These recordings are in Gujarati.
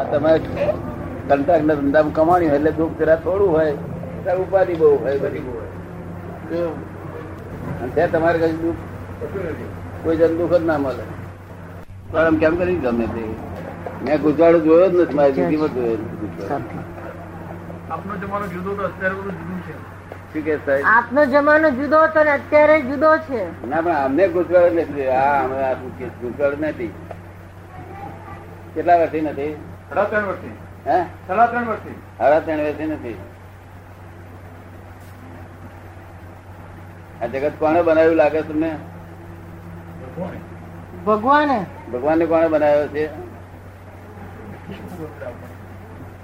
આ તમે કંટાક ના ધંધામાં કમાણી હોય એટલે દુઃખ જરા થોડું હોય ત્યારે ઉપાધિ બહુ હોય બધી. બહુ હોય ત્યાં તમારે કઈ દુઃખ? કોઈ જન દુઃખ જ ના મળે. પણ આમ કેમ કરી ગમે તે? મેં ગુજરાડો જોયો જ નથી મારી જિંદગીમાં જોયો નથી આપનો જમાનો જુદો તો અત્યારે બધું જુદું છે. સાહેબ? આપનો જમાનો જુદો હતો ને અત્યારે જુદો છે. ના પણ અમને ગુજરાત નથી. હા અમે ગુજરાત નથી. કેટલા વર્ષથી નથી? સાડા ત્રણ વર્ષથી? હે? સાડા ત્રણ વર્ષથી? સાડા ત્રણ વર્ષથી નથી. આ જગત કોને બનાવ્યું લાગે તમને? ભગવાને. ભગવાનને કોને બનાવ્યો છે?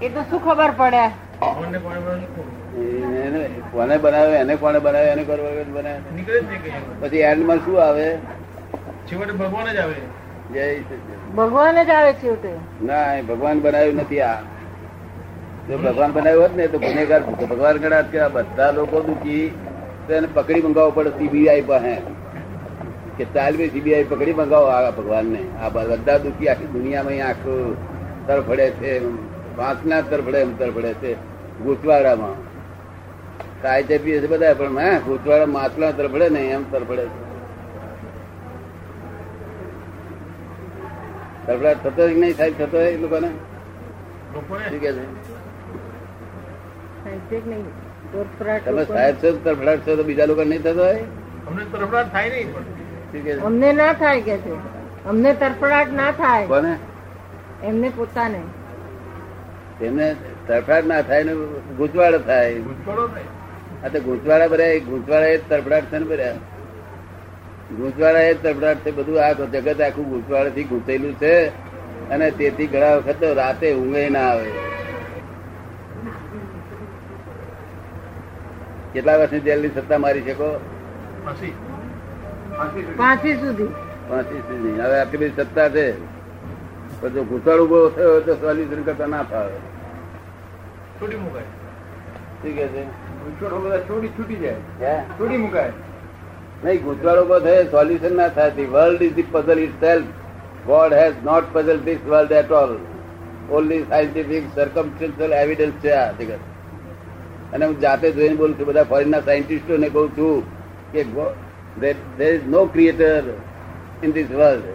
એ તો શું ખબર પડે? ભગવાનને કોણે બનાવ્યું? એને- કોને બનાવ્યો? એને કોને બનાવ્યો? એને કોને બનાવ્યો? પછી એન્ડમાં શું આવે? છેવટે ભગવાન જ આવે. જય. ભગવાન જ આવે છેવટે ના ભગવાન બનાવ્યું નથી આ. જો ભગવાન બનાવ્યું હોત ને, તો ગુનેગાર ભગવાન ગણાત કે આ બધા લોકો દુખી એને પકડી મંગાવવો પડે સીબીઆઈ પાસે. કે ચાલવી સીબીઆઈ પકડી મંગાવો આ ભગવાનને. આ બધા દુખી, આખી દુનિયામાં આખું તરફડે છે વાંસના તરફડે એમ તરફડે છે, ગુચવાડામાં. ખાય છે પીએ છે બધા, પણ, હા, ગુચવાડા, માછલા તરફડે ને એમ તરફડે છે. તરફડાટ થતો નહીં સાહેબ થતો એ લોકોને? શું કે છે તમે સાહેબ છો તરફડાટ છો તો બીજા લોકો નહીં થતો હોય? અમને તરફડાટ થાય નહીં? અમને ના થાય કે છે. અમને તરફડાટ ના થાય. કોને? એમને પોતાને. તેમને તરફડાટ ના થાય ને ગુંચવાડો થાય. ગુંચવાડો થાય આ તો ગુંચવાડા ભર્યા ગુંચવાડા એ તરફડાટ છે ને ભર્યા. ગૂંચવાડા એ છે બધું આ જગત આખું ગૂંચવાડા થી ગૂંચેલું છે અને તેથી ઘણા વખત રાતે ઊંઘે ના આવે. કેટલા વર્ષની જેલની સત્તા મારી શકો? પાંચી સુધી. પાંચી સુધી. હવે આટલી બધી સત્તા છે. પણ જો ઘૂંટણ ઊભો થયો હોય તો સોલ્યુશન કરતા ના ફાવે. છૂટી મુકાય. શું કે છે? છોડી છૂટી જાય હે? છોડી મુકાય. નહીં ગૂંચવાડો ઊભો થયો સોલ્યુશન ના થાય. World is the puzzle itself God has not puzzle this world at all only scientific circumstantial evidence છે આ જગત. અને હું જાતે જોઈને બોલું છું બધા ફોરેનના સાયન્ટિસ્ટોને કહું છું કે there is no creator in this world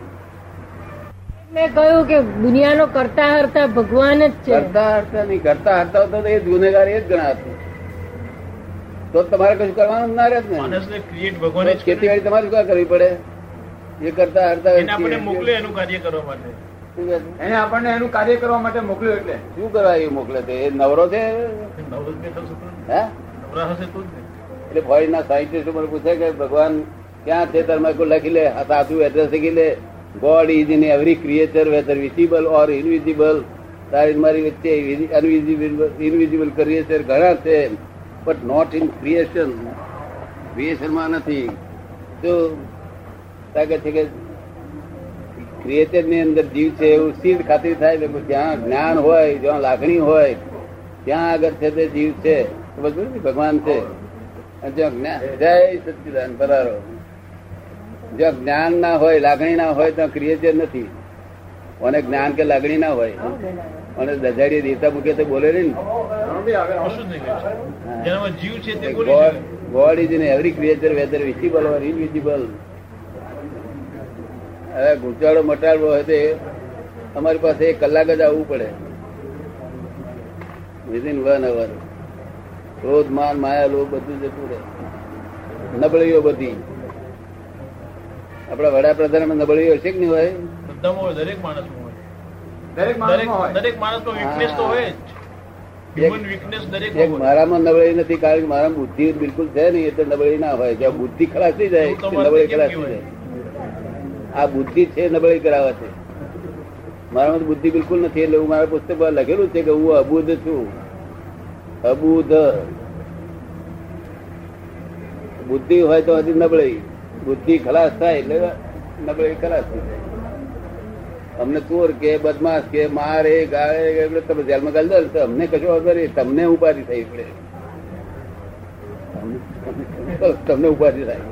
મેં કહ્યું કે દુનિયાનો કરતા હરતા ભગવાન જ છે. કરતા હરતા નહીં કરતા હરતા તો એ ગુનેગાર એ જ ગણાતું. તો તમારે કશું કરવાનું ના રહે ને. માણસને ક્રિએટ ભગવાને ખેતીવાડી તમારે શું કરવી પડે? એ કરતા હરતા એને મોકલે એનું કાર્ય કરવા માટે? એને આપણને એનું કાર્ય કરવા માટે મોકલ્યું એટલે. શું કરવા એ મોકલે છે? એ નવરો છે? તો. હે? નવરા હશે તો એટલે ફોરેન ના સાયન્ટિસ્ટ મને પૂછે કે ભગવાન ક્યાં છે તમે કોઈ લખી લે? આ સાચું એડ્રેસ લખી લે. God is in every creature whether visible or invisible તારી મારી વચ્ચે અનવિઝિબલ ઇનવિઝિબલ ક્રિએચર ઘણા છે. બટ નોટ ઇન ક્રિએશનમાં નથી. તો તાકે છે કે ક્રિએચરની અંદર જીવ છે એવું સીધ ખાતરી થાય છે જ્યાં જ્ઞાન હોય, જ્યાં લાગણી હોય, ત્યાં આગળ છે તે જીવ છે. બધું ભગવાન છે? જ્ઞાન જય સચિદાન, પધારો. જો જ્ઞાન ના હોય, લાગણી ના હોય, ત્યાં ક્રિએચર નથી. અને જ્ઞાન કે લાગણી ના હોય? અને દજાડી દેવતા મૂકે તો બોલે નહીં છે. જેનામાં જીવ છે તે God is in every creature whether visible or invisible. હવે ગુંચાળો મટાડવો હોય તે અમારી પાસે એક કલાક જ આવવું પડે. વિધિન વન અવર ક્રોધ માન માયા લોભ બધું જતું રહે. નબળીઓ બધી. આપણા વડાપ્રધાન નબળીઓ છે કે નહીં હોય? દરેક માણસ હોય. દરેક માણસ વીકનેસ તો હોય જ. એક મારામાં નબળાઈ નથી કારણ કે મારા બુદ્ધિ બિલકુલ છે નહીં એટલે નબળાઈ ના હોય. જ્યાં બુદ્ધિ ખલાસ થઈ જાય એવું નબળી કેમ ખલાસ થઈ જાય. આ બુદ્ધિ છે નબળી કરાવે છે. મારામાં બુદ્ધિ બિલકુલ નથી એટલે હું મારા પુસ્તકમાં લખેલું છે કે હું અબુધ છું. અબુધ બુદ્ધિ હોય તો હજી નબળી. બુદ્ધિ ખલાસ થાય એટલે નબળી ખલાસ થઈ જાય. અમને ચોર કે બદમાશ કે મારે ગાળે તમે જેલમાં ગાળ દો તો અમને કશો વાંધો તમને ઉપાધિ થઈ પડે તમને ઉપાધિ થાય.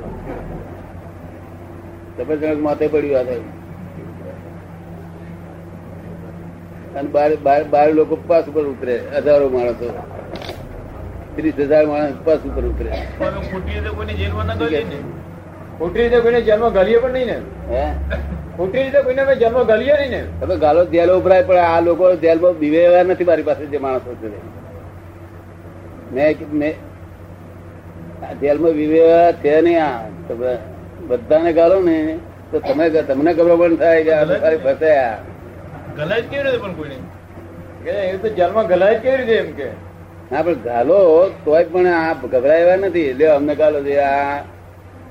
તમે જણક માથે પડ્યું આ થાય અને બાર બાર બાર લોકો ઉપવાસ ઉપર ઉતરે હજારો માણસો. ત્રીસ હજાર માણસ ઉપવાસ ઉપર ઉતરે. ખોટી રીતે કોઈને જેલમાં ગાલીએ પણ નહીં ને? હે? ખોટી રીતે કોઈને અમે જેલમાં ગાલીએ નહીં ને. તમે ગાલો જેલ ઉભરાય પણ આ લોકો જેલમાં બિવેવા નથી મારી પાસે જે માણસો છે. મેં મેં જેલમાં વિવેવા છે નહીં આ. તમે બધાને ગાલો ને તો તમે તમને ગભરામણ થાય કે આ ખાલી ફસાયા ગલાય કેવી રીતે પણ કોઈને? એ તો જેલમાં ગલાય કેવી રીતે એમ કે? ના પણ ગાલો તોય પણ આ ગભરાયા નથી. એટલે અમને ગાલો છે આ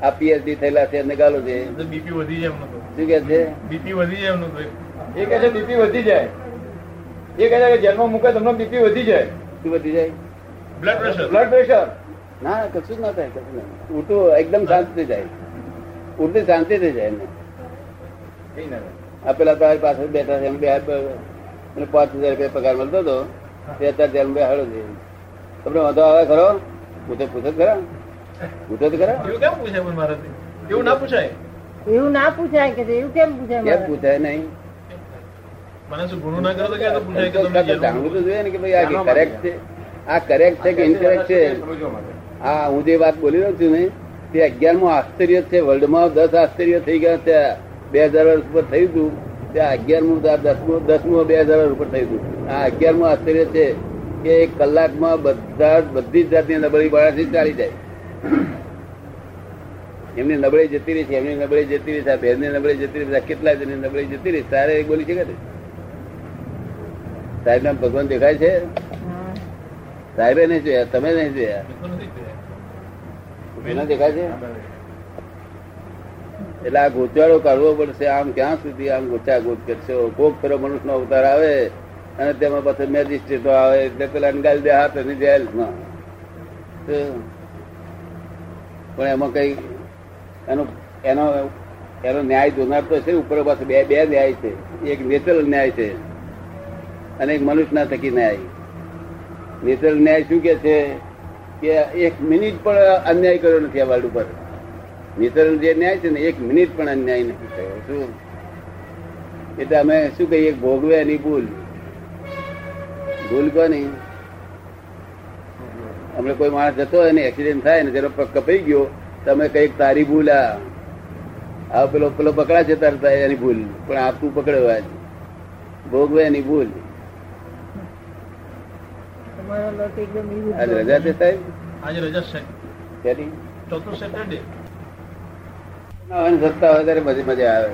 આ પીએચડી થયેલા છે એમને ગાલો છે બીપી વધી જાય શું કે છે? બીપી વધી જાય એમનો એ કહે છે બીપી વધી જાય. એ કહે છે કે જેલમાં મૂકે તમને બીપી વધી જાય. શું વધી જાય? બ્લડ પ્રેશર બ્લડ પ્રેશર ના કશું જ ના થાય કશું ના ઉઠું એકદમ શાંતિ થઈ જાય. ઉઠતી શાંતિ થઈ જાય એમને. આ પેલા તમારી પાસે બેઠા છે એમ બે મને પાંચ હજાર રૂપિયા પગાર મળતો હતો. તે અત્યારે જેલ બેહાડો છે. તમને વાંધો આવે ખરો? પૂછે પૂછે ખરા. પૂછો તો ખરા. એવું કેમ પૂછાય એવું ના પૂછાય? એવું ના પૂછાય કે એવું કેમ પૂછાય કેમ પૂછાય નહીં? મને શું ગુનો ના કરો તો ક્યાં તો પૂછાય કે તો તમને જાણવું તો જોઈએ ને કે ભાઈ આ કરેક્ટ છે? આ કરેક્ટ છે કે ઇનકરેક્ટ છે? આ હું જે વાત બોલી રહ્યો છું ને તે અગિયારમું આશ્ચર્ય છે. વર્લ્ડમાં દસ આશ્ચર્ય થઈ ગયા છે. બે હજાર વર્ષ ઉપર થયું હતું ત્યાં અગિયારમું દસમું દસમું બે હજાર વર્ષ ઉપર થયું હતું આ અગિયારમું આશ્ચર્ય છે કે એક કલાકમાં બધા બધી જ જાતની નબળી બાળાથી ચાલી જાય. એમની નબળાઈ જતી રહી છે, એમની નબળાઈ જતી રહી છે, આ બેનની નબળાઈ જતી રહી છે કેટલા જણની નબળાઈ જતી રહી તારે બોલી શકે ને સાહેબ નામ ભગવાન દેખાય છે? સાહેબે નહીં જોયા, તમે નહીં જોયા. એના દેખાય છે? એટલે આ ગોચવાડો કાઢવો પડશે, આમ ક્યાં સુધી આમ ગોચા ગોચ કરશો કોક ફેરો મનુષ્ય નો અવતાર આવે અને તેમાં પછી મેજિસ્ટ્રેટો આવે, એટલે પેલા ગાલી દે હાથ અને જેલમાં. પણ એમાં કઈ એનો એનો એનો ન્યાય જોનાર તો છે, ઉપર પાસે બે બે ન્યાય છે. એક નેચરલ ન્યાય છે અને એક મનુષ્યના થકી ન્યાય. નેચરલ ન્યાય શું કે છે કે એક મિનિટ પણ અન્યાય કર્યો નથી આ વર્લ્ડ ઉપર. નેચરલ જે ન્યાય છે ને, એક મિનિટ પણ અન્યાય નથી થયો. શું? એટલે અમે શું કહીએ, ભોગવે એની ભૂલ. ભૂલ કોની? અમને કોઈ માણસ જતો હોય ને એક્સિડન્ટ થાય ને જેનો પગ કપાઈ ગયો તમે કંઈક તારી ભૂલ આ. પેલો પેલો પકડા છે તારતા એની ભૂલ. પણ આ તું પકડ્યો આજ. ભોગવે એની ભૂલ. આજ રજા છે સાહેબ? આજે રજા છે ત્યાંથી ચોથું સેટરડે ના હોય ને સત્તા હોય ત્યારે મજા મજા આવે.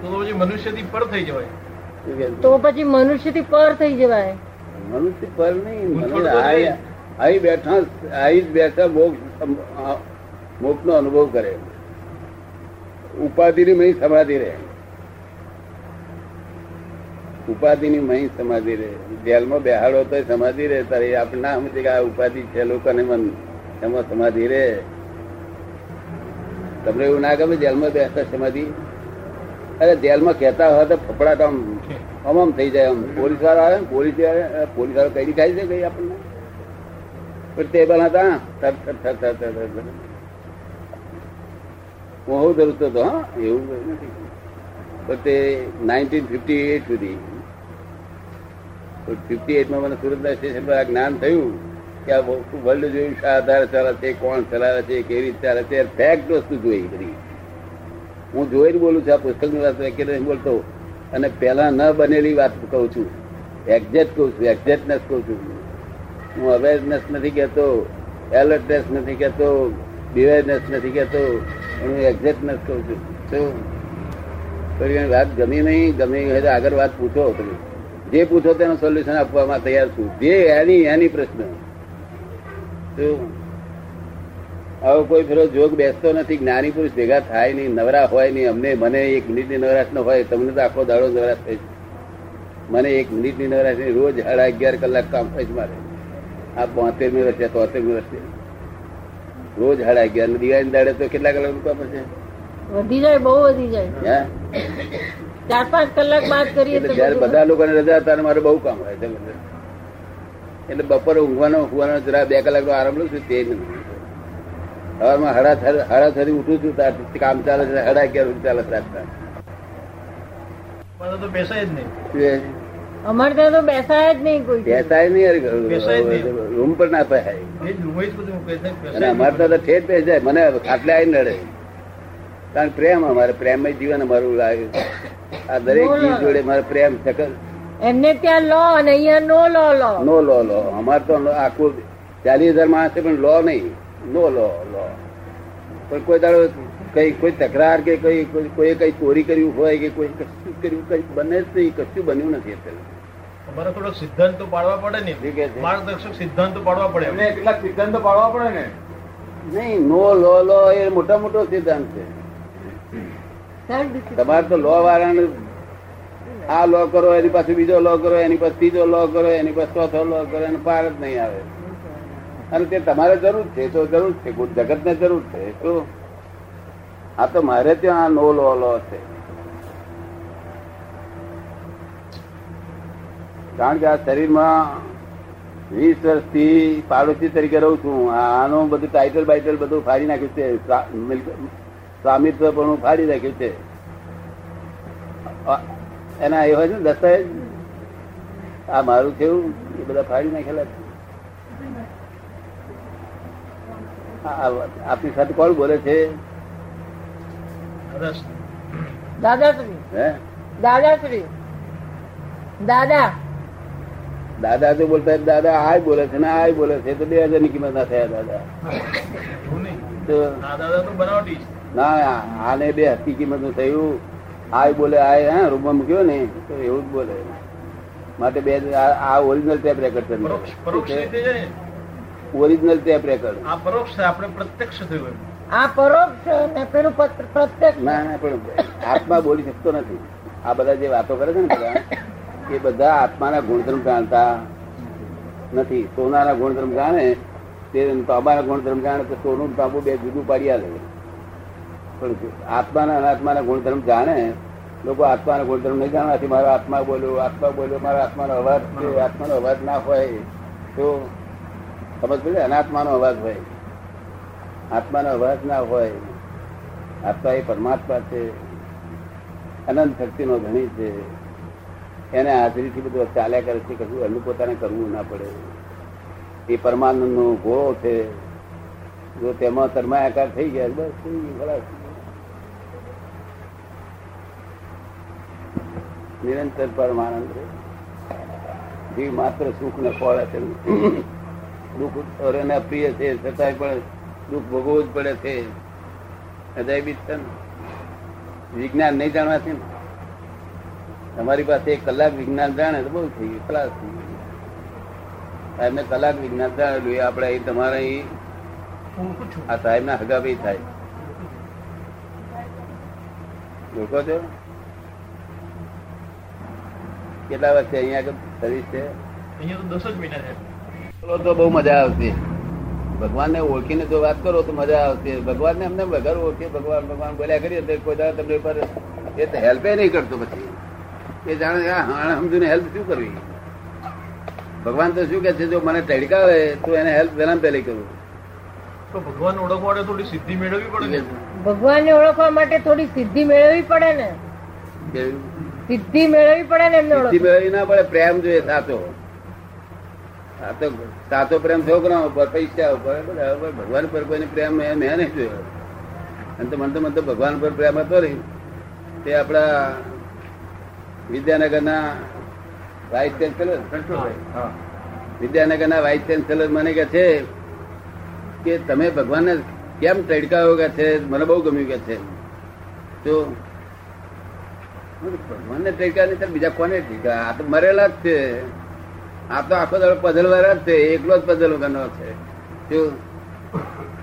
તો પછી મનુષ્યથી પર થઈ જવાય? તો પછી મનુષ્યથી પર થઈ જવાય. મનુષ્ય પર નહીં આઈ બેઠા જ બેઠા મોક્ષ મોક્ષ નો અનુભવ કરે. ઉપાધિ ની મહી સમાધિ રહે. ઉપાધિ ની મહી સમાધિ રહે. જેલમાં બેહાડો તો સમાધિ રહે. તારે આપણે ના સમજે કે આ ઉપાધિ છે, લોકોને મન એમાં સમાધિ રહે. તમને એવું ના ગમે જેલમાં બેસતા સમાધિ? અરે, જેલમાં કહેતા હોય તો ફફડાટ આમ આમ થઈ જાય આમ. પોલીસવાળા આવે ને પોલીસ પોલીસવાળા કઈ ખાય છે કઈ આપણને? પણ તે બનાતા થર થર થર થર થર થર થર. હું હું ધરતો હતો હા, એવું નથી. તે નાઇન્ટીન ફિફ્ટી એટ સુધી ફિફ્ટી એટમાં મને સુરતના સ્ટેશન પર આ જ્ઞાન થયું કે આ વર્લ્ડ જોયું, શા આધાર ચાલે છે, કોણ ચલાવે છે, કેવી રીતે ચાલે છે ફેક્ટ વસ્તુ જોઈ બધી. હું જોઈને બોલું છું, આ પુસ્તકની વાત બોલતો. અને પહેલા ન બનેલી વાત કહું છું. એક્ઝેક્ટ કહું છું એક્ઝેક્ટનેસ કહું છું. હું અવેરનેસ નથી કહેતો એલર્ટનેસ નથી કહેતો બિવેરનેસ નથી કહેતો હું એક્ઝેક્ટનેસ કહું છું. શું વાત ગમી નહીં, ગમી હોય તો આગળ વાત પૂછો તમે. જે પૂછો તેનું સોલ્યુશન આપવામાં તૈયાર છું. જે એની એની પ્રશ્ન. શું આવો કોઈ ફેરો જોગ બેસતો નથી, જ્ઞાની પુરુષ ભેગા થાય નહીં, નવરા હોય નહીં. અમને, મને એક મિનિટની નવરાશ ન હોય, તમને તો આખો દાડો નવરાશ થાય. મને એક મિનિટની નવરાશ રોજ સાડા અગિયાર કલાક કામ થાય છે મારે. આ બોતેરમી વર્ષે તોતેરમી વર્ષે રોજ અગિયાર ને દિવાળી દાડે તો કેટલા કલાક કામ છે વધી જાય બહુ વધી જાય. ચાર પાંચ કલાક બાદ કરીએ જયારે બધા લોકોને રજા ત્યારે મારે બહુ કામ હોય છે એટલે બપોરે ઊંઘવાનો ઊંઘવાનો જરા બે કલાકનો આરામ લઉં છું તે જ નથી. સવારમાં હડા થર હડા થરી ઉઠું છું ત્યારથી કામ ચાલે છે હડા અગિયાર ચાલે છે રાતના. તો બેસાય જ નહીં? અમારે ત્યાં તો બેસાય જ નહીં કોઈ બેસાય નહીં બેસાય રૂમ પર ના બેસાય. અમારે તો ઠેઠ બેસી જાય મને ખાટલે આવી નડે કારણ પ્રેમ અમારે પ્રેમ જીવન અમારું લાગ્યું આ દરેક. જોડે મારે પ્રેમ સકલ એમને ત્યાં લો અને અહીંયા નો લો લો. નો લો લો. અમારે તો આખું ચાલીસ હજાર માણસ છે પણ લો નહીં. નો લો લો. પણ કોઈ દાડો કઈ કોઈ તકરાર કે કઈ કોઈ- કઈ ચોરી કર્યું હોય કે કોઈ કશું કર્યું કઈ બને જ નહીં. કશું બન્યું નથી અત્યારે. અમારે થોડોક સિદ્ધાંતો પાડવા પડે ને? માર્ગદર્શક સિદ્ધાંતો પાડવા પડે એમને. કેટલાક સિદ્ધાંતો પાડવા પડે ને? નહીં નો લો લો એ મોટા મોટો સિદ્ધાંત છે. તમારે તો લો વાળાને આ લો કરો એની પાસે બીજો લો કરો એની પાસે ત્રીજો લો કરો એની પાસે ચોથો લો કરો એને પાર જ નહીં આવે. અને તે તમારે જરૂર છે તો જરૂર છે જગત ને જરૂર છે શું આ તો મારે ત્યાં આ નો લો લો છે. કારણ કે આ શરીરમાં વીસ વર્ષથી પાડોશી તરીકે રહું છું. આનું બધું ટાઇટલ બાઇટલ બધું ફાડી નાખ્યું છે. સ્વામિત્વ પણ ફાડી નાખ્યું છે. એના એ હોય છે ને દસ્તાવેજ? આ મારું છે એ બધા ફાડી નાખેલા છે. આપની સાથે કોણ બોલે છે? દાદાશ્રી. હે? દાદાશ્રી. દાદા. દાદા તો બોલતા દાદા આ બોલે છે ને આ બોલે છે. તો બે હજારની કિંમત ના થયા દાદા. ના આને બે હસ્તી કિંમતનું થયું. આ બોલે આ હા રૂમમાં મૂક્યો ને તો એવું જ બોલે. માટે બે આ- આ ઓરિજિનલ ટેપ રેકોર્ડ પરોક્ષ પરોક્ષ છે. ઓરિજિનલ ટેપ રેકોર્ડ આ પરોક્ષ છે આપણે પ્રત્યક્ષ થયું આ પરોક્ષ ને પેલું પ્રત્યક્ષ ના ના પણ આત્મા બોલી શકતો નથી. આ બધા જે વાતો કરે છે ને બધા એ બધા આત્માના ગુણધર્મ જાણતા નથી. સોનાના ગુણધર્મ જાણે તે તાંબાના ગુણધર્મ જાણે તો સોનું તાંબુ બે જુદું પાડી આલે. પણ આત્માના અનાત્માના ગુણધર્મ જાણે, લોકો આત્માના ગુણધર્મ નહીં જાણવાથી મારો આત્મા બોલ્યો આત્મા બોલ્યો, મારો આત્માનો અવાજ છે, આત્માનો અવાજ ના હોય તો સમજ પડે? અનાત્માનો અવાજ હોય. આત્માનો અવાજ ના હોય. આત્મા એ પરમાત્મા છે. અનંત શક્તિનો ધણી છે. એને હાજરીથી બધું ચાલ્યા કરે છે, કશું એનું પોતાને કરવું ના પડે. એ પરમાનંદ નો ગોળો છે. જો તેમાં તરમાયાકાર થઈ ગયા, બસ થઈ નિરંતર પરમાનંદ. જીવ માત્ર સુખ ને ફળ છે. દુઃખ એને પ્રિય છે, છતાંય પણ દુઃખ ભોગવવું જ પડે છે. હૃદય બી છે વિજ્ઞાન નહીં જાણવાથી ને. તમારી પાસે એક કલાક વિજ્ઞાન જાણે તો બહુ થઈ ગયું ખલાસ થઈ ગયું. ને કલાક વિજ્ઞાન જાણેલું એ આપણે અહીં તમારે આ સાહેબ ના હગાભાઈ થાય. ઓળખો છો? કેટલા વર્ષે અહીંયા સર્વિસ છે? તો બહુ મજા આવશે. ભગવાનને ઓળખીને જો વાત કરો તો મજા આવશે. ભગવાનને અમને વગર ઓળખીએ ભગવાન ભગવાન બોલ્યા કરીએ તો કોઈ દાડો તમને પર એ તો હેલ્પે નહીં કરતો પછી. એ જાણે આ ને હેલ્પ શું કરવી? ભગવાન તો શું કે છે જો મને તડકાવે તો એને હેલ્પ પહેલા પહેલી કરું. ભગવાન ઓળખવા માટે થોડી સિદ્ધિ મેળવવી પડે ને? ભગવાનને ઓળખવા માટે થોડી સિદ્ધિ મેળવવી પડે ને? સિદ્ધિ મેળવવી પડે ને એમને સિદ્ધિ મેળવી ના પડે પ્રેમ જોઈએ સાચો. આ સાચો પ્રેમ છોકરા ઉપર પૈસા ઉપર ભગવાન પર કોઈને પ્રેમ મેં મેં નહીં જોયો. અને તો મને તો મને તો ભગવાન પર પ્રેમ હતો ને તે આપણા વિદ્યાનગરના વાઇસ ચાન્સેલર વિદ્યાનગરના વાઇસ ચાન્સેલર મને કે છે કે તમે ભગવાનને કેમ ટડકાયો કે છે? મને બહુ ગમ્યું કે છે. તો ભગવાનને ટડકા નહીં બીજા કોને ટીકા આ તો મરેલા જ છે. આ તો આખો દાડો પધલવાળા જ છે. એકલો જ પધલ વગરનો છે. શું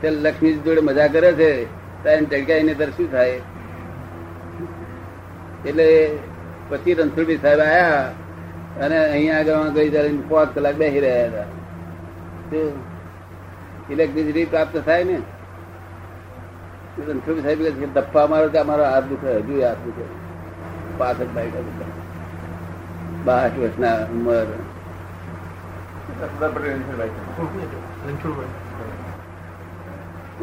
તે લક્ષ્મી જોડે મજા કરે છે. તો એને ટડકાઈને તર શું થાય? એટલે પછી રણછોડભાઈ સાહેબ આયા અને અહીંયા આગળ ગઈ ત્યારે પાંચ કલાક બેસી રહ્યા હતા. ઇલેક્ટ્રિસિટી પ્રાપ્ત થાય ને રણછોડભાઈ સાહેબ ધપ્પા મારો ત્યાં મારો હાથ દુખે, હજુ હાથ દુખે. પાસઠ બાઈક બાસઠ વર્ષના ઉંમર.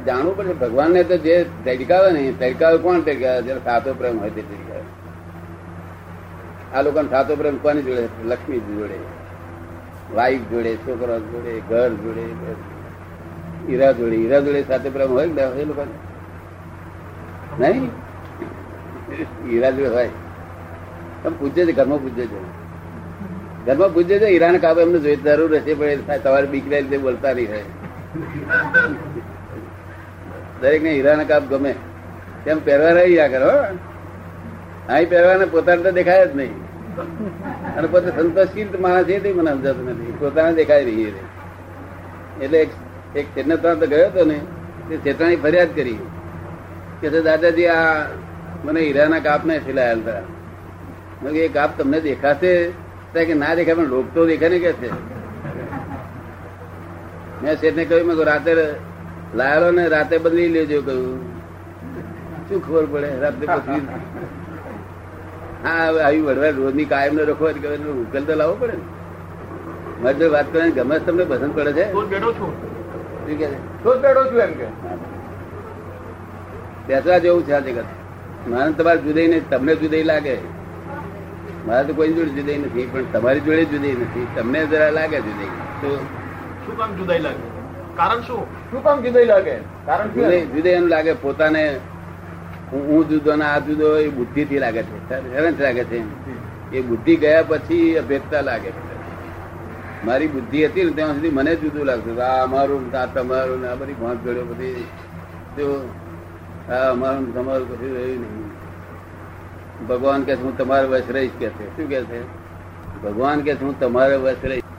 જાણવું પડે, ભગવાનને તો જે તડકાવે ને, તડકાવે કોણ તડકાવે? જયારે સાચો પ્રેમ હોય તે તડકાવે. આ લોકોને સાતો પ્રેમ કોની જોડે? લક્ષ્મી જોડે. વાઈફ જોડે, છોકરા જોડે, ઘર જોડે હીરા જોડે. હીરા જોડે સાથે પ્રેમ હોય ને એ લોકો નહીં. હીરા જોડે હોય. તમે પૂછે છે, ઘરમાં પૂછે છે? ઘરમાં પૂછે છે, હીરાને કાબે એમને જોઈ જરૂર હશે, પણ તમારે બીકરા રીતે બોલતા નહીં હોય. દરેકને ને કાપ ગમે. તેમ પહેરવા રહી આ કરો અહીં પહેરવાને પોતાને તો દેખાય જ નહીં. અને પોતે સંતોષશીલ માણસ એ મને સમજાતું નથી. પોતાને દેખાય રહી એટલે એક ચેતના તો ગયો હતો ને, તે ચેતનાની ફરિયાદ કરી. કે દાદાજી, આ મને હીરાના કાપ ને સિલાયેલ હતા એ કાપ તમને દેખાશે? કે, ના દેખાય, પણ લોક તો દેખાય ને કે છે? મેં શેઠને કહ્યું, મેં રાતે લાયેલો ને, રાતે બદલી લેજો. કહ્યું. શું ખબર પડે? રાતે પછી હા હવે આવી રોજની કાયમ ને રખો ઉકેલ તો લાવવો પડે ને. મારી જોડે વાત કરવાની ગમે તમને પસંદ પડે છે. બેઠો છું. શું કે છે? તો જ બેઠો છું એમ કે. બેસવા જેવું છે આ જગત. મારે તમારે જુદાઈ નહીં તમને જુદાઈ લાગે. મારે તો કોઈ જોડે જુદાઈ નથી પણ તમારી જોડે જુદાઈ નથી. તમને જરા લાગે જુદાઈ તો શું કામ જુદાઈ લાગે? કારણ શું? શું કામ જુદાઈ લાગે કારણ જુદાઈ એમ લાગે પોતાને હું જુદો ના આ જુદો, એ બુદ્ધિ થી લાગે છે. હેરાન લાગે છે એ બુદ્ધિ ગયા પછી અભેદતા લાગે છે. મારી બુદ્ધિ હતી ને ત્યાં સુધી મને જુદું લાગતું આ અમારું આ તમારું ને આ બધી ભાંત જોડે બધી. જો આ અમારું તમારું કશું રહ્યું નહીં. ભગવાન કે હું તમારા વસ રહીશ કે છે. શું કે છે? ભગવાન કે હું તમારા વસ રહીશ.